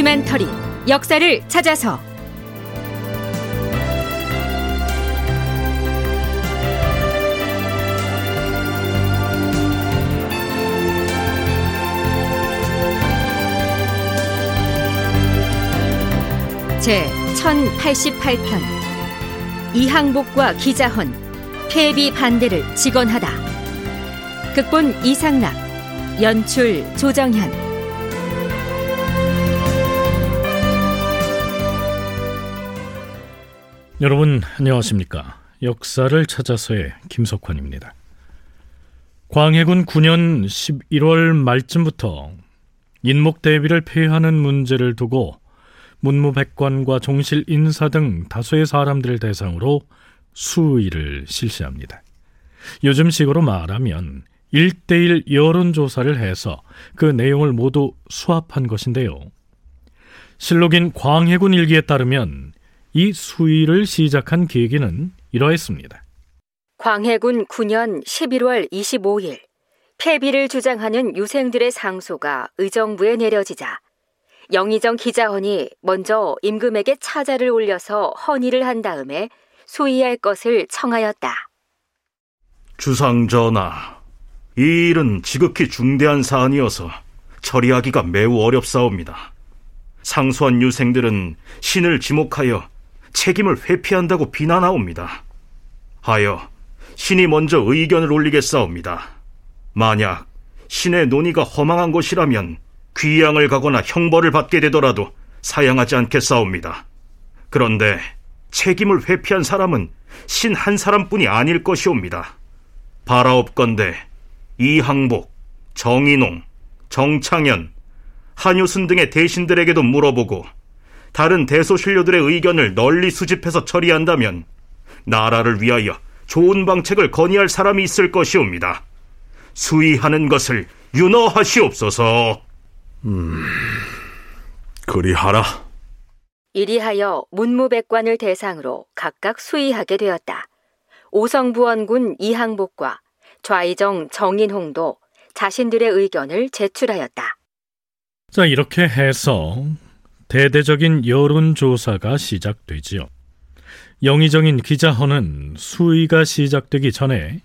다큐멘터리 역사를 찾아서. 제 1088편. 이항복과 기자헌 폐비 반대를 직언하다. 극본 이상락 연출 조정현 여러분 안녕하십니까 역사를 찾아서의 김석환입니다 광해군 9년 11월 말쯤부터 인목 대비를 폐하는 문제를 두고 문무백관과 종실 인사 등 다수의 사람들을 대상으로 수의를 실시합니다. 요즘식으로 말하면 1대1 여론조사를 해서 그 내용을 모두 수합한 것인데요. 실록인 광해군 일기에 따르면 이 수의를 시작한 계기는 이러했습니다. 광해군 9년 11월 25일 폐비를 주장하는 유생들의 상소가 의정부에 내려지자 영의정 기자헌이 먼저 임금에게 차자를 올려서 헌의를 한 다음에 수의할 것을 청하였다. 주상전하, 이 일은 지극히 중대한 사안이어서 처리하기가 매우 어렵사옵니다. 상소한 유생들은 신을 지목하여 책임을 회피한다고 비난하옵니다. 하여 신이 먼저 의견을 올리겠사옵니다. 만약 신의 논의가 허망한 것이라면 귀양을 가거나 형벌을 받게 되더라도 사양하지 않겠사옵니다. 그런데 책임을 회피한 사람은 신 한 사람뿐이 아닐 것이옵니다. 바라옵건대 이항복, 정인홍, 정창현, 한효순 등의 대신들에게도 물어보고 다른 대소신료들의 의견을 널리 수집해서 처리한다면 나라를 위하여 좋은 방책을 건의할 사람이 있을 것이옵니다. 수의하는 것을 윤허하시옵소서. 음, 그리하라. 이리하여 문무백관을 대상으로 각각 수의하게 되었다. 오성부원군 이항복과 좌의정 정인홍도 자신들의 의견을 제출하였다. 자, 이렇게 해서 대대적인 여론조사가 시작되지요. 영의정인 기자헌은 수의가 시작되기 전에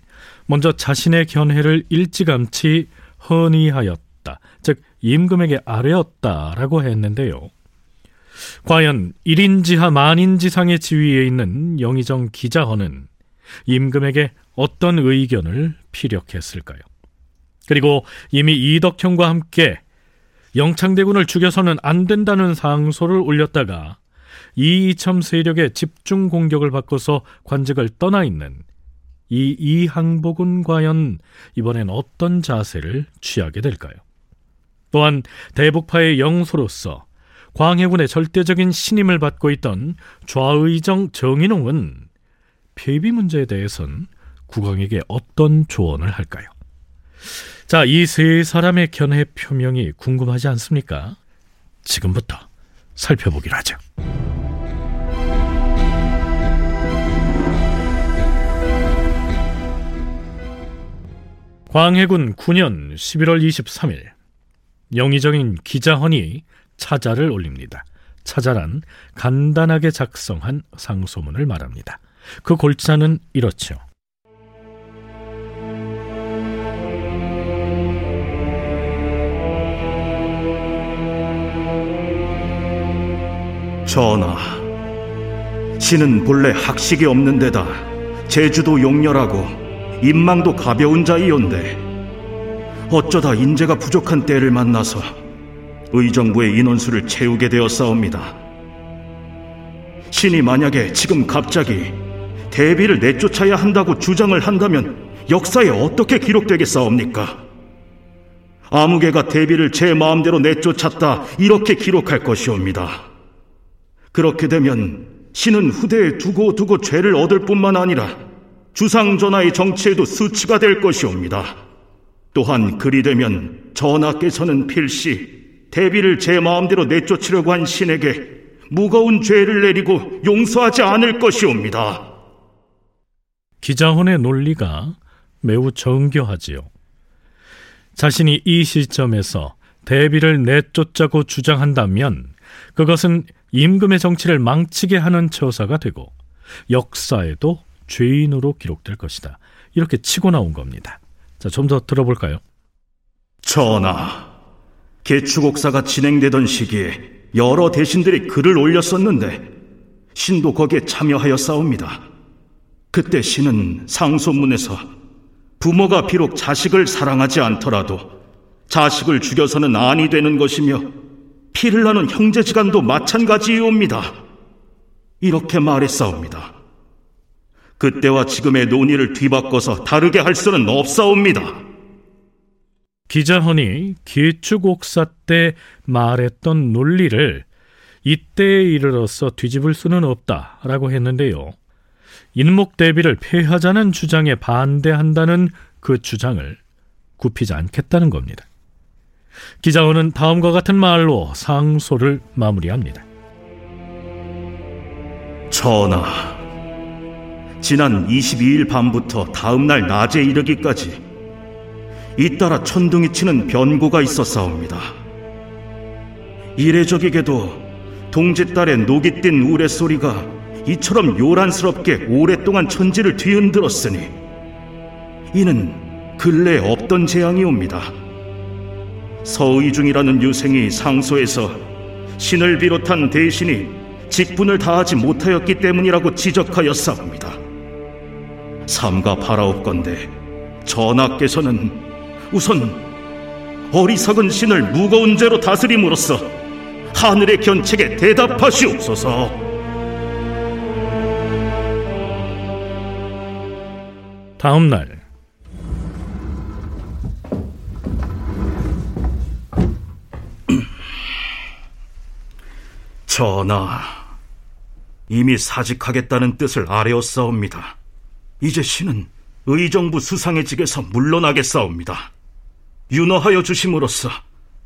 먼저 자신의 견해를 일찌감치 헌의하였다. 즉, 임금에게 아뢰었다라고 했는데요. 과연 1인지하 만인지상의 지위에 있는 영의정 기자헌은 임금에게 어떤 의견을 피력했을까요? 그리고 이미 이덕형과 함께 영창대군을 죽여서는 안 된다는 상소를 올렸다가 이이첨 세력의 집중 공격을 받고서 관직을 떠나 있는 이 이항복은 과연 이번엔 어떤 자세를 취하게 될까요? 또한 대북파의 영소로서 광해군의 절대적인 신임을 받고 있던 좌의정 정인홍은 폐비 문제에 대해선 국왕에게 어떤 조언을 할까요? 자, 이 세 사람의 견해 표명이 궁금하지 않습니까? 지금부터 살펴보기로 하죠. 광해군 9년 11월 23일 영의정인 기자헌이 차자를 올립니다. 차자란 간단하게 작성한 상소문을 말합니다. 그 골자는 이렇죠. 전하, 신은 본래 학식이 없는 데다 제주도 용렬하고 인망도 가벼운 자이온데 어쩌다 인재가 부족한 때를 만나서 의정부의 인원수를 채우게 되었사옵니다. 신이 만약에 지금 갑자기 대비를 내쫓아야 한다고 주장을 한다면 역사에 어떻게 기록되겠사옵니까? 아무개가 대비를 제 마음대로 내쫓았다 이렇게 기록할 것이옵니다. 그렇게 되면 신은 후대에 두고 두고 죄를 얻을 뿐만 아니라 주상전하의 정치에도 수치가 될 것이옵니다. 또한 그리 되면 전하께서는 필시 대비를 제 마음대로 내쫓으려고 한 신에게 무거운 죄를 내리고 용서하지 않을 것이옵니다. 기자혼의 논리가 매우 정교하지요. 자신이 이 시점에서 대비를 내쫓자고 주장한다면 그것은 임금의 정치를 망치게 하는 처사가 되고 역사에도 죄인으로 기록될 것이다. 이렇게 치고 나온 겁니다. 자, 좀 더 들어볼까요? 전하, 개축옥사가 진행되던 시기에 여러 대신들이 글을 올렸었는데 신도 거기에 참여하여 싸웁니다. 그때 신은 상소문에서 부모가 비록 자식을 사랑하지 않더라도 자식을 죽여서는 아니 되는 것이며 피를 나눈 형제지간도 마찬가지이옵니다. 이렇게 말했사옵니다. 그때와 지금의 논의를 뒤바꿔서 다르게 할 수는 없사옵니다. 기자헌이 기축옥사 때 말했던 논리를 이때에 이르러서 뒤집을 수는 없다라고 했는데요. 인목 대비를 폐하자는 주장에 반대한다는 그 주장을 굽히지 않겠다는 겁니다. 기자원은 다음과 같은 말로 상소를 마무리합니다. 전하, 지난 22일 밤부터 다음날 낮에 이르기까지 잇따라 천둥이 치는 변고가 있었사옵니다. 이례적이게도 동짓달의 녹이 띤 우레소리가 이처럼 요란스럽게 오랫동안 천지를 뒤흔들었으니 이는 근래 없던 재앙이옵니다. 서의중이라는 유생이 상소에서 신을 비롯한 대신이 직분을 다하지 못하였기 때문이라고 지적하였사옵니다. 삼가 바라옵건대 전하께서는 우선 어리석은 신을 무거운 죄로 다스림으로써 하늘의 견책에 대답하시옵소서. 다음 날 전하, 이미 사직하겠다는 뜻을 아뢰었사옵니다. 이제 신은 의정부 수상의 직에서 물러나겠사옵니다. 윤허하여 주심으로써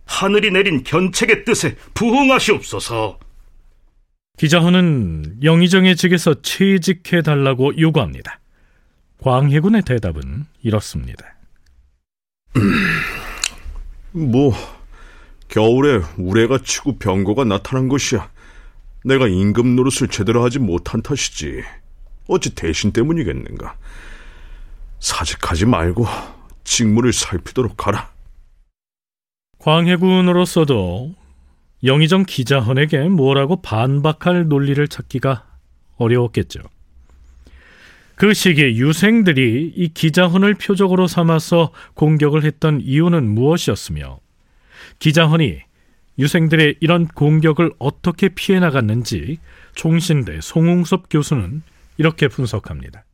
하늘이 내린 견책의 뜻에 부응하시옵소서. 기자헌은 영의정의 직에서 취직해 달라고 요구합니다. 광해군의 대답은 이렇습니다. 뭐 겨울에 우레가 치고 병고가 나타난 것이야. 내가 임금 노릇을 제대로 하지 못한 탓이지. 어찌 대신 때문이겠는가. 사직하지 말고 직무를 살피도록 하라. 광해군으로서도 영의정 기자헌에게 뭐라고 반박할 논리를 찾기가 어려웠겠죠. 그 시기에 유생들이 이 기자헌을 표적으로 삼아서 공격을 했던 이유는 무엇이었으며 기자헌이 유생들의 이런 공격을 어떻게 피해 나갔는지 총신대 송웅섭 교수는 이렇게 분석합니다.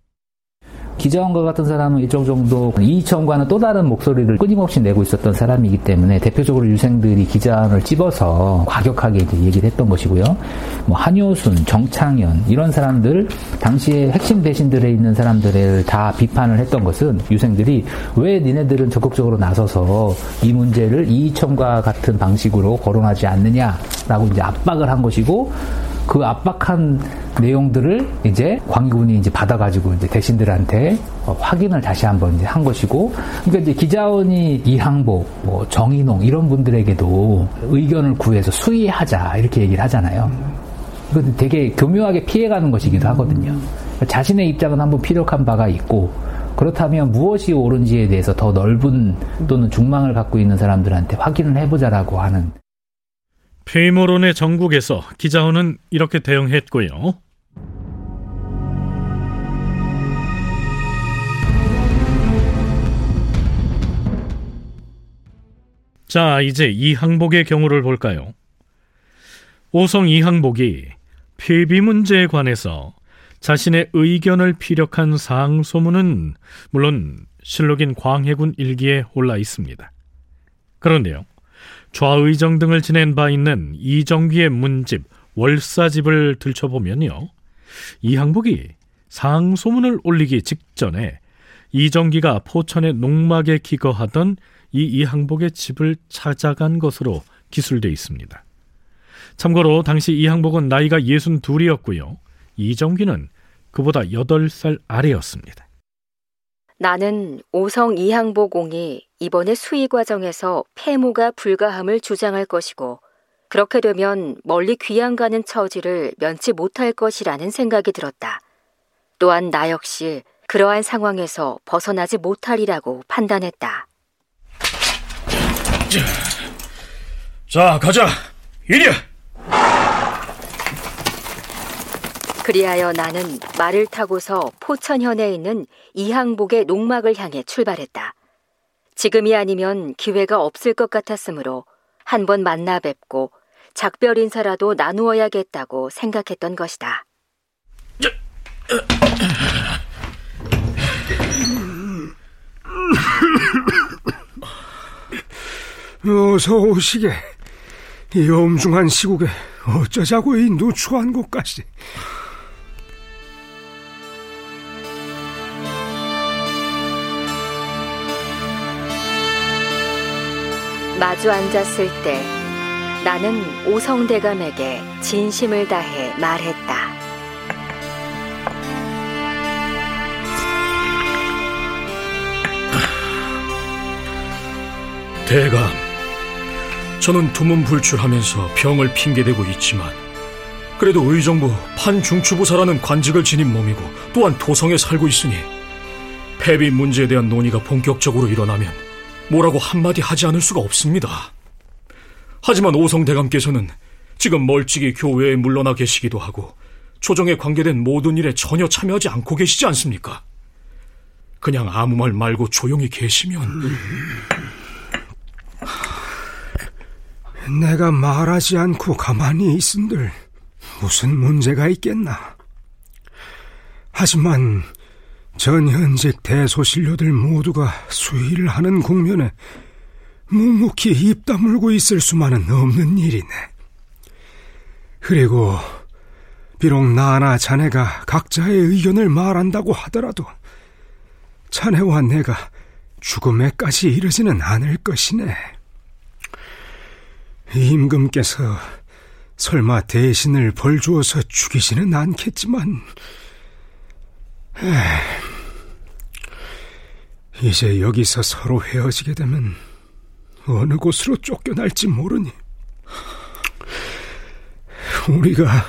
기자원과 같은 사람은 일정 정도 이의청과는 또 다른 목소리를 끊임없이 내고 있었던 사람이기 때문에 대표적으로 유생들이 기자원을 찝어서 과격하게 이제 얘기를 했던 것이고요. 뭐 한효순, 정창현 이런 사람들 당시에 핵심 대신들에 있는 사람들을 다 비판을 했던 것은 유생들이 왜 니네들은 적극적으로 나서서 이 문제를 이의청과 같은 방식으로 거론하지 않느냐라고 이제 압박을 한 것이고 그 압박한 내용들을 이제 광군이 이제 받아가지고 이제 대신들한테 확인을 다시 한번 이제 한 것이고, 그러니까 이제 기자원이 이항복, 뭐 정인홍 이런 분들에게도 의견을 구해서 수의하자 이렇게 얘기를 하잖아요. 이건 되게 교묘하게 피해가는 것이기도 하거든요. 자신의 입장은 한번 피력한 바가 있고, 그렇다면 무엇이 옳은지에 대해서 더 넓은 또는 중망을 갖고 있는 사람들한테 확인을 해보자라고 하는 폐모론의 전국에서 기자원은 이렇게 대응했고요. 자, 이제 이항복의 경우를 볼까요? 오성 이항복이 폐비 문제에 관해서 자신의 의견을 피력한 상소문은 물론 실록인 광해군 일기에 올라 있습니다. 그런데요. 좌의정 등을 지낸 바 있는 이정기의 문집 월사집을 들춰보면요. 이항복이 상소문을 올리기 직전에 이정기가 포천의 농막에 기거하던 이 이항복의 집을 찾아간 것으로 기술되어 있습니다. 참고로 당시 이항복은 나이가 62이었고요. 이정기는 그보다 8살 아래였습니다. 나는 오성 이항보공이 이번에 수의 과정에서 폐모가 불가함을 주장할 것이고 그렇게 되면 멀리 귀양 가는 처지를 면치 못할 것이라는 생각이 들었다. 또한 나 역시 그러한 상황에서 벗어나지 못하리라고 판단했다. 자, 자 가자. 이리야. 그리하여 나는 말을 타고서 포천현에 있는 이항복의 농막을 향해 출발했다. 지금이 아니면 기회가 없을 것 같았으므로 한 번 만나 뵙고 작별 인사라도 나누어야겠다고 생각했던 것이다. 어서 오시게. 이 엄중한 시국에 어쩌자고 이 누추한 곳까지. 마주 앉았을 때 나는 오성대감에게 진심을 다해 말했다. 대감, 저는 두문불출하면서 병을 핑계대고 있지만 그래도 의정부 판중추부사라는 관직을 지닌 몸이고 또한 도성에 살고 있으니 폐비 문제에 대한 논의가 본격적으로 일어나면 뭐라고 한마디 하지 않을 수가 없습니다. 하지만 오성대감께서는 지금 멀찍이 교회에 물러나 계시기도 하고 조정에 관계된 모든 일에 전혀 참여하지 않고 계시지 않습니까? 그냥 아무 말 말고 조용히 계시면 내가 말하지 않고 가만히 있은들 무슨 문제가 있겠나. 하지만 전 현직 대소신료들 모두가 수의를 하는 국면에 묵묵히 입 다물고 있을 수만은 없는 일이네. 그리고 비록 나나 자네가 각자의 의견을 말한다고 하더라도 자네와 내가 죽음에까지 이르지는 않을 것이네. 임금께서 설마 대신을 벌 주어서 죽이지는 않겠지만, 이제 여기서 서로 헤어지게 되면 어느 곳으로 쫓겨날지 모르니, 우리가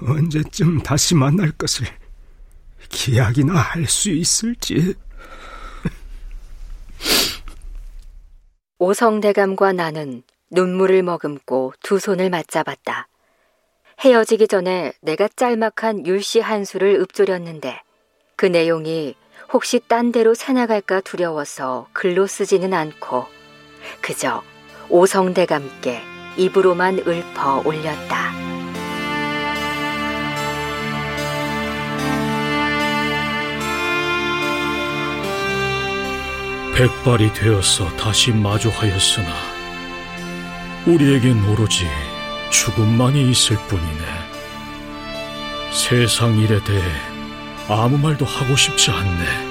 언제쯤 다시 만날 것을 기약이나 할 수 있을지. 오성대감과 나는 눈물을 머금고 두 손을 맞잡았다. 헤어지기 전에 내가 짤막한 율시 한 수를 읊조렸는데 그 내용이 혹시 딴 데로 새나갈까 두려워서 글로 쓰지는 않고 그저 오성대감께 입으로만 읊어 올렸다. 백발이 되어서 다시 마주하였으나 우리에겐 오로지 죽음만이 있을 뿐이네. 세상 일에 대해 아무 말도 하고 싶지 않네.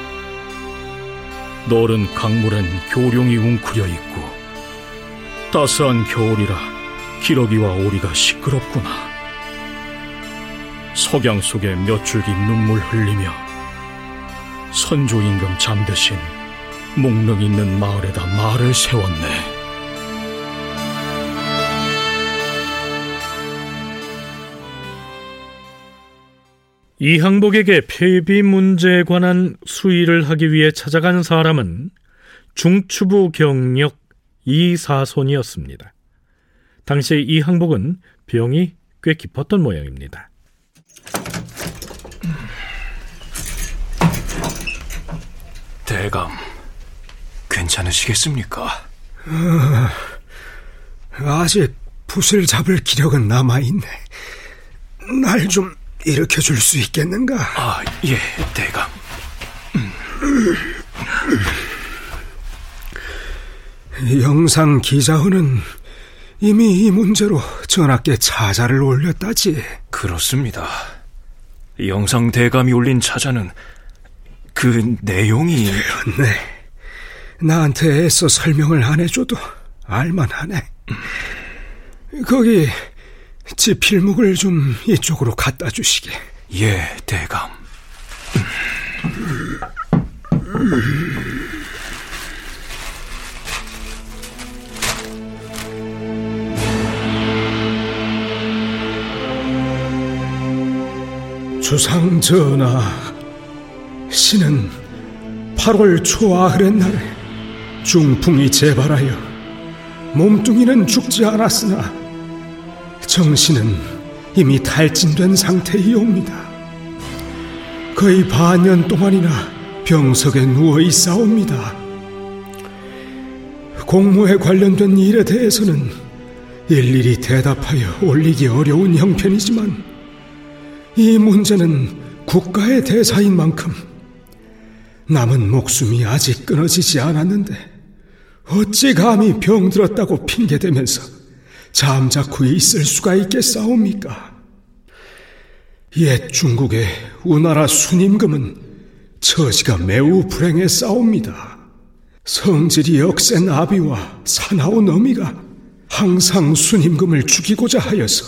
너른 강물엔 교룡이 웅크려 있고 따스한 겨울이라 기러기와 오리가 시끄럽구나. 석양 속에 몇 줄기 눈물 흘리며 선조 임금 잠드신 목능 있는 마을에다 말을 세웠네. 이항복에게 폐비 문제에 관한 수의를 하기 위해 찾아간 사람은 중추부 경력 이사손이었습니다. 당시 이항복은 병이 꽤 깊었던 모양입니다. 대감, 괜찮으시겠습니까? 어, 아직 붓을 잡을 기력은 남아있네. 날 좀 일으켜 줄 수 있겠는가? 아, 예, 대감. 영상 기자원은 이미 이 문제로 전하께 차자를 올렸다지. 그렇습니다. 영상 대감이 올린 차자는 그 내용이 네. 나한테 애써 설명을 안 해줘도 알만하네. 거기 제 필목을 좀 이쪽으로 갖다 주시게. 예, 대감. 주상 전하, 신은 8월 초아흐렛 날에 중풍이 재발하여 몸뚱이는 죽지 않았으나 정신은 이미 탈진된 상태이옵니다. 거의 반년 동안이나 병석에 누워 있사옵니다. 공무에 관련된 일에 대해서는 일일이 대답하여 올리기 어려운 형편이지만 이 문제는 국가의 대사인 만큼 남은 목숨이 아직 끊어지지 않았는데 어찌 감히 병들었다고 핑계대면서 잠자코 있을 수가 있겠사옵니까? 옛 중국의 우나라 순임금은 처지가 매우 불행해 싸웁니다. 성질이 억센 아비와 사나운 어미가 항상 순임금을 죽이고자 하여서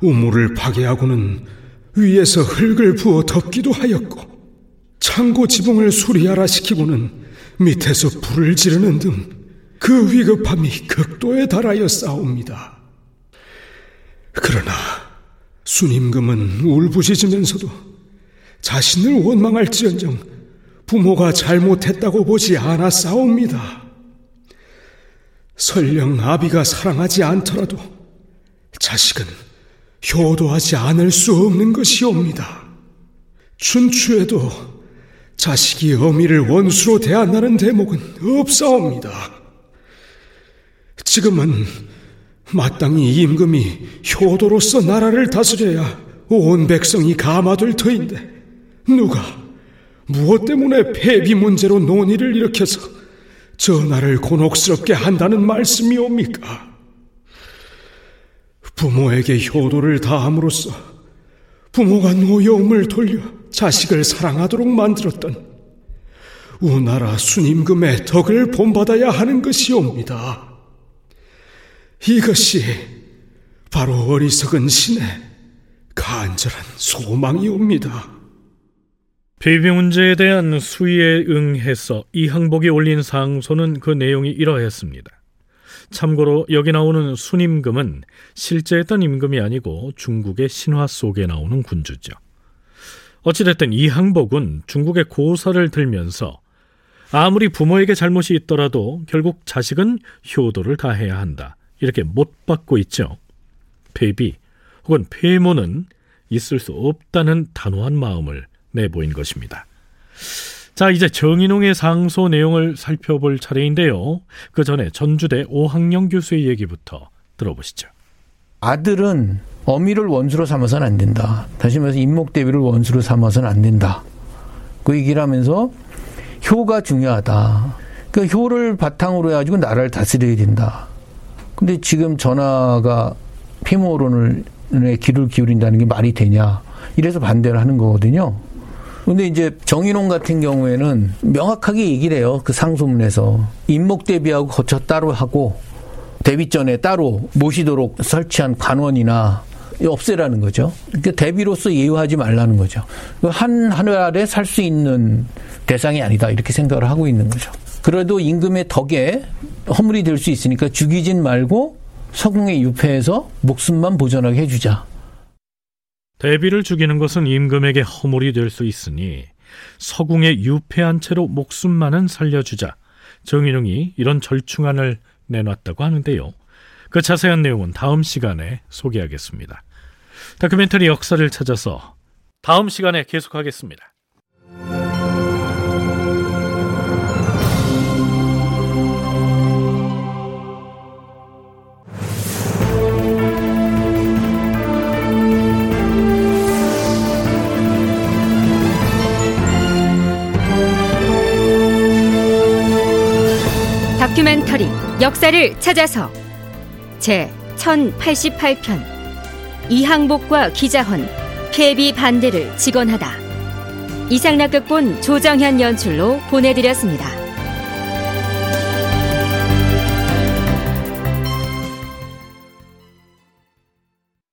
우물을 파괴하고는 위에서 흙을 부어 덮기도 하였고 창고 지붕을 수리하라 시키고는 밑에서 불을 지르는 등 그 위급함이 극도에 달하여 싸웁니다. 그러나 순임금은 울부짖으면서도 자신을 원망할지언정 부모가 잘못했다고 보지 않아 싸웁니다. 설령 아비가 사랑하지 않더라도 자식은 효도하지 않을 수 없는 것이옵니다. 춘추에도 자식이 어미를 원수로 대한다는 대목은 없사옵니다. 지금은 마땅히 임금이 효도로서 나라를 다스려야 온 백성이 감화될 터인데 누가 무엇 때문에 폐비 문제로 논의를 일으켜서 전하를 곤혹스럽게 한다는 말씀이옵니까? 부모에게 효도를 다함으로써 부모가 노여움을 돌려 자식을 사랑하도록 만들었던 우나라 순임금의 덕을 본받아야 하는 것이옵니다. 이것이 바로 어리석은 신의 간절한 소망이옵니다. 폐비 문제에 대한 수의에 응해서 이 항복이 올린 상소는 그 내용이 이러했습니다. 참고로 여기 나오는 순임금은 실제 했던 임금이 아니고 중국의 신화 속에 나오는 군주죠. 어찌됐든 이 항복은 중국의 고사를 들면서 아무리 부모에게 잘못이 있더라도 결국 자식은 효도를 다해야 한다. 이렇게 못 받고 있죠. 폐비 혹은 폐모는 있을 수 없다는 단호한 마음을 내보인 것입니다. 자, 이제 정인홍의 상소 내용을 살펴볼 차례인데요. 그 전에 전주대 오학영 교수의 얘기부터 들어보시죠. 아들은 어미를 원수로 삼아서는 안 된다. 다시 말해서 임목대비를 원수로 삼아서는 안 된다. 그 얘기를 하면서 효가 중요하다. 그 효를 바탕으로 해가지고 나라를 다스려야 된다. 근데 지금 전화가 피모론을 귀를 기울인다는 게 말이 되냐. 이래서 반대를 하는 거거든요. 근데 이제 정인홍 같은 경우에는 명확하게 얘기를 해요. 그 상소문에서. 임목 대비하고 거쳐 따로 하고 대비 전에 따로 모시도록 설치한 관원이나 없애라는 거죠. 그러니까 대비로서 예우하지 말라는 거죠. 한 하늘에 살수 있는 대상이 아니다. 이렇게 생각을 하고 있는 거죠. 그래도 임금의 덕에 허물이 될 수 있으니까 죽이진 말고 서궁에 유폐해서 목숨만 보존하게 해주자. 대비를 죽이는 것은 임금에게 허물이 될 수 있으니 서궁에 유폐한 채로 목숨만은 살려주자. 정인웅이 이런 절충안을 내놨다고 하는데요. 그 자세한 내용은 다음 시간에 소개하겠습니다. 다큐멘터리 역사를 찾아서 다음 시간에 계속하겠습니다. 역사를 찾아서 제 1088편 이항복과 기자헌 폐비 반대를 직언하다 이상락극본 조정현 연출로 보내드렸습니다.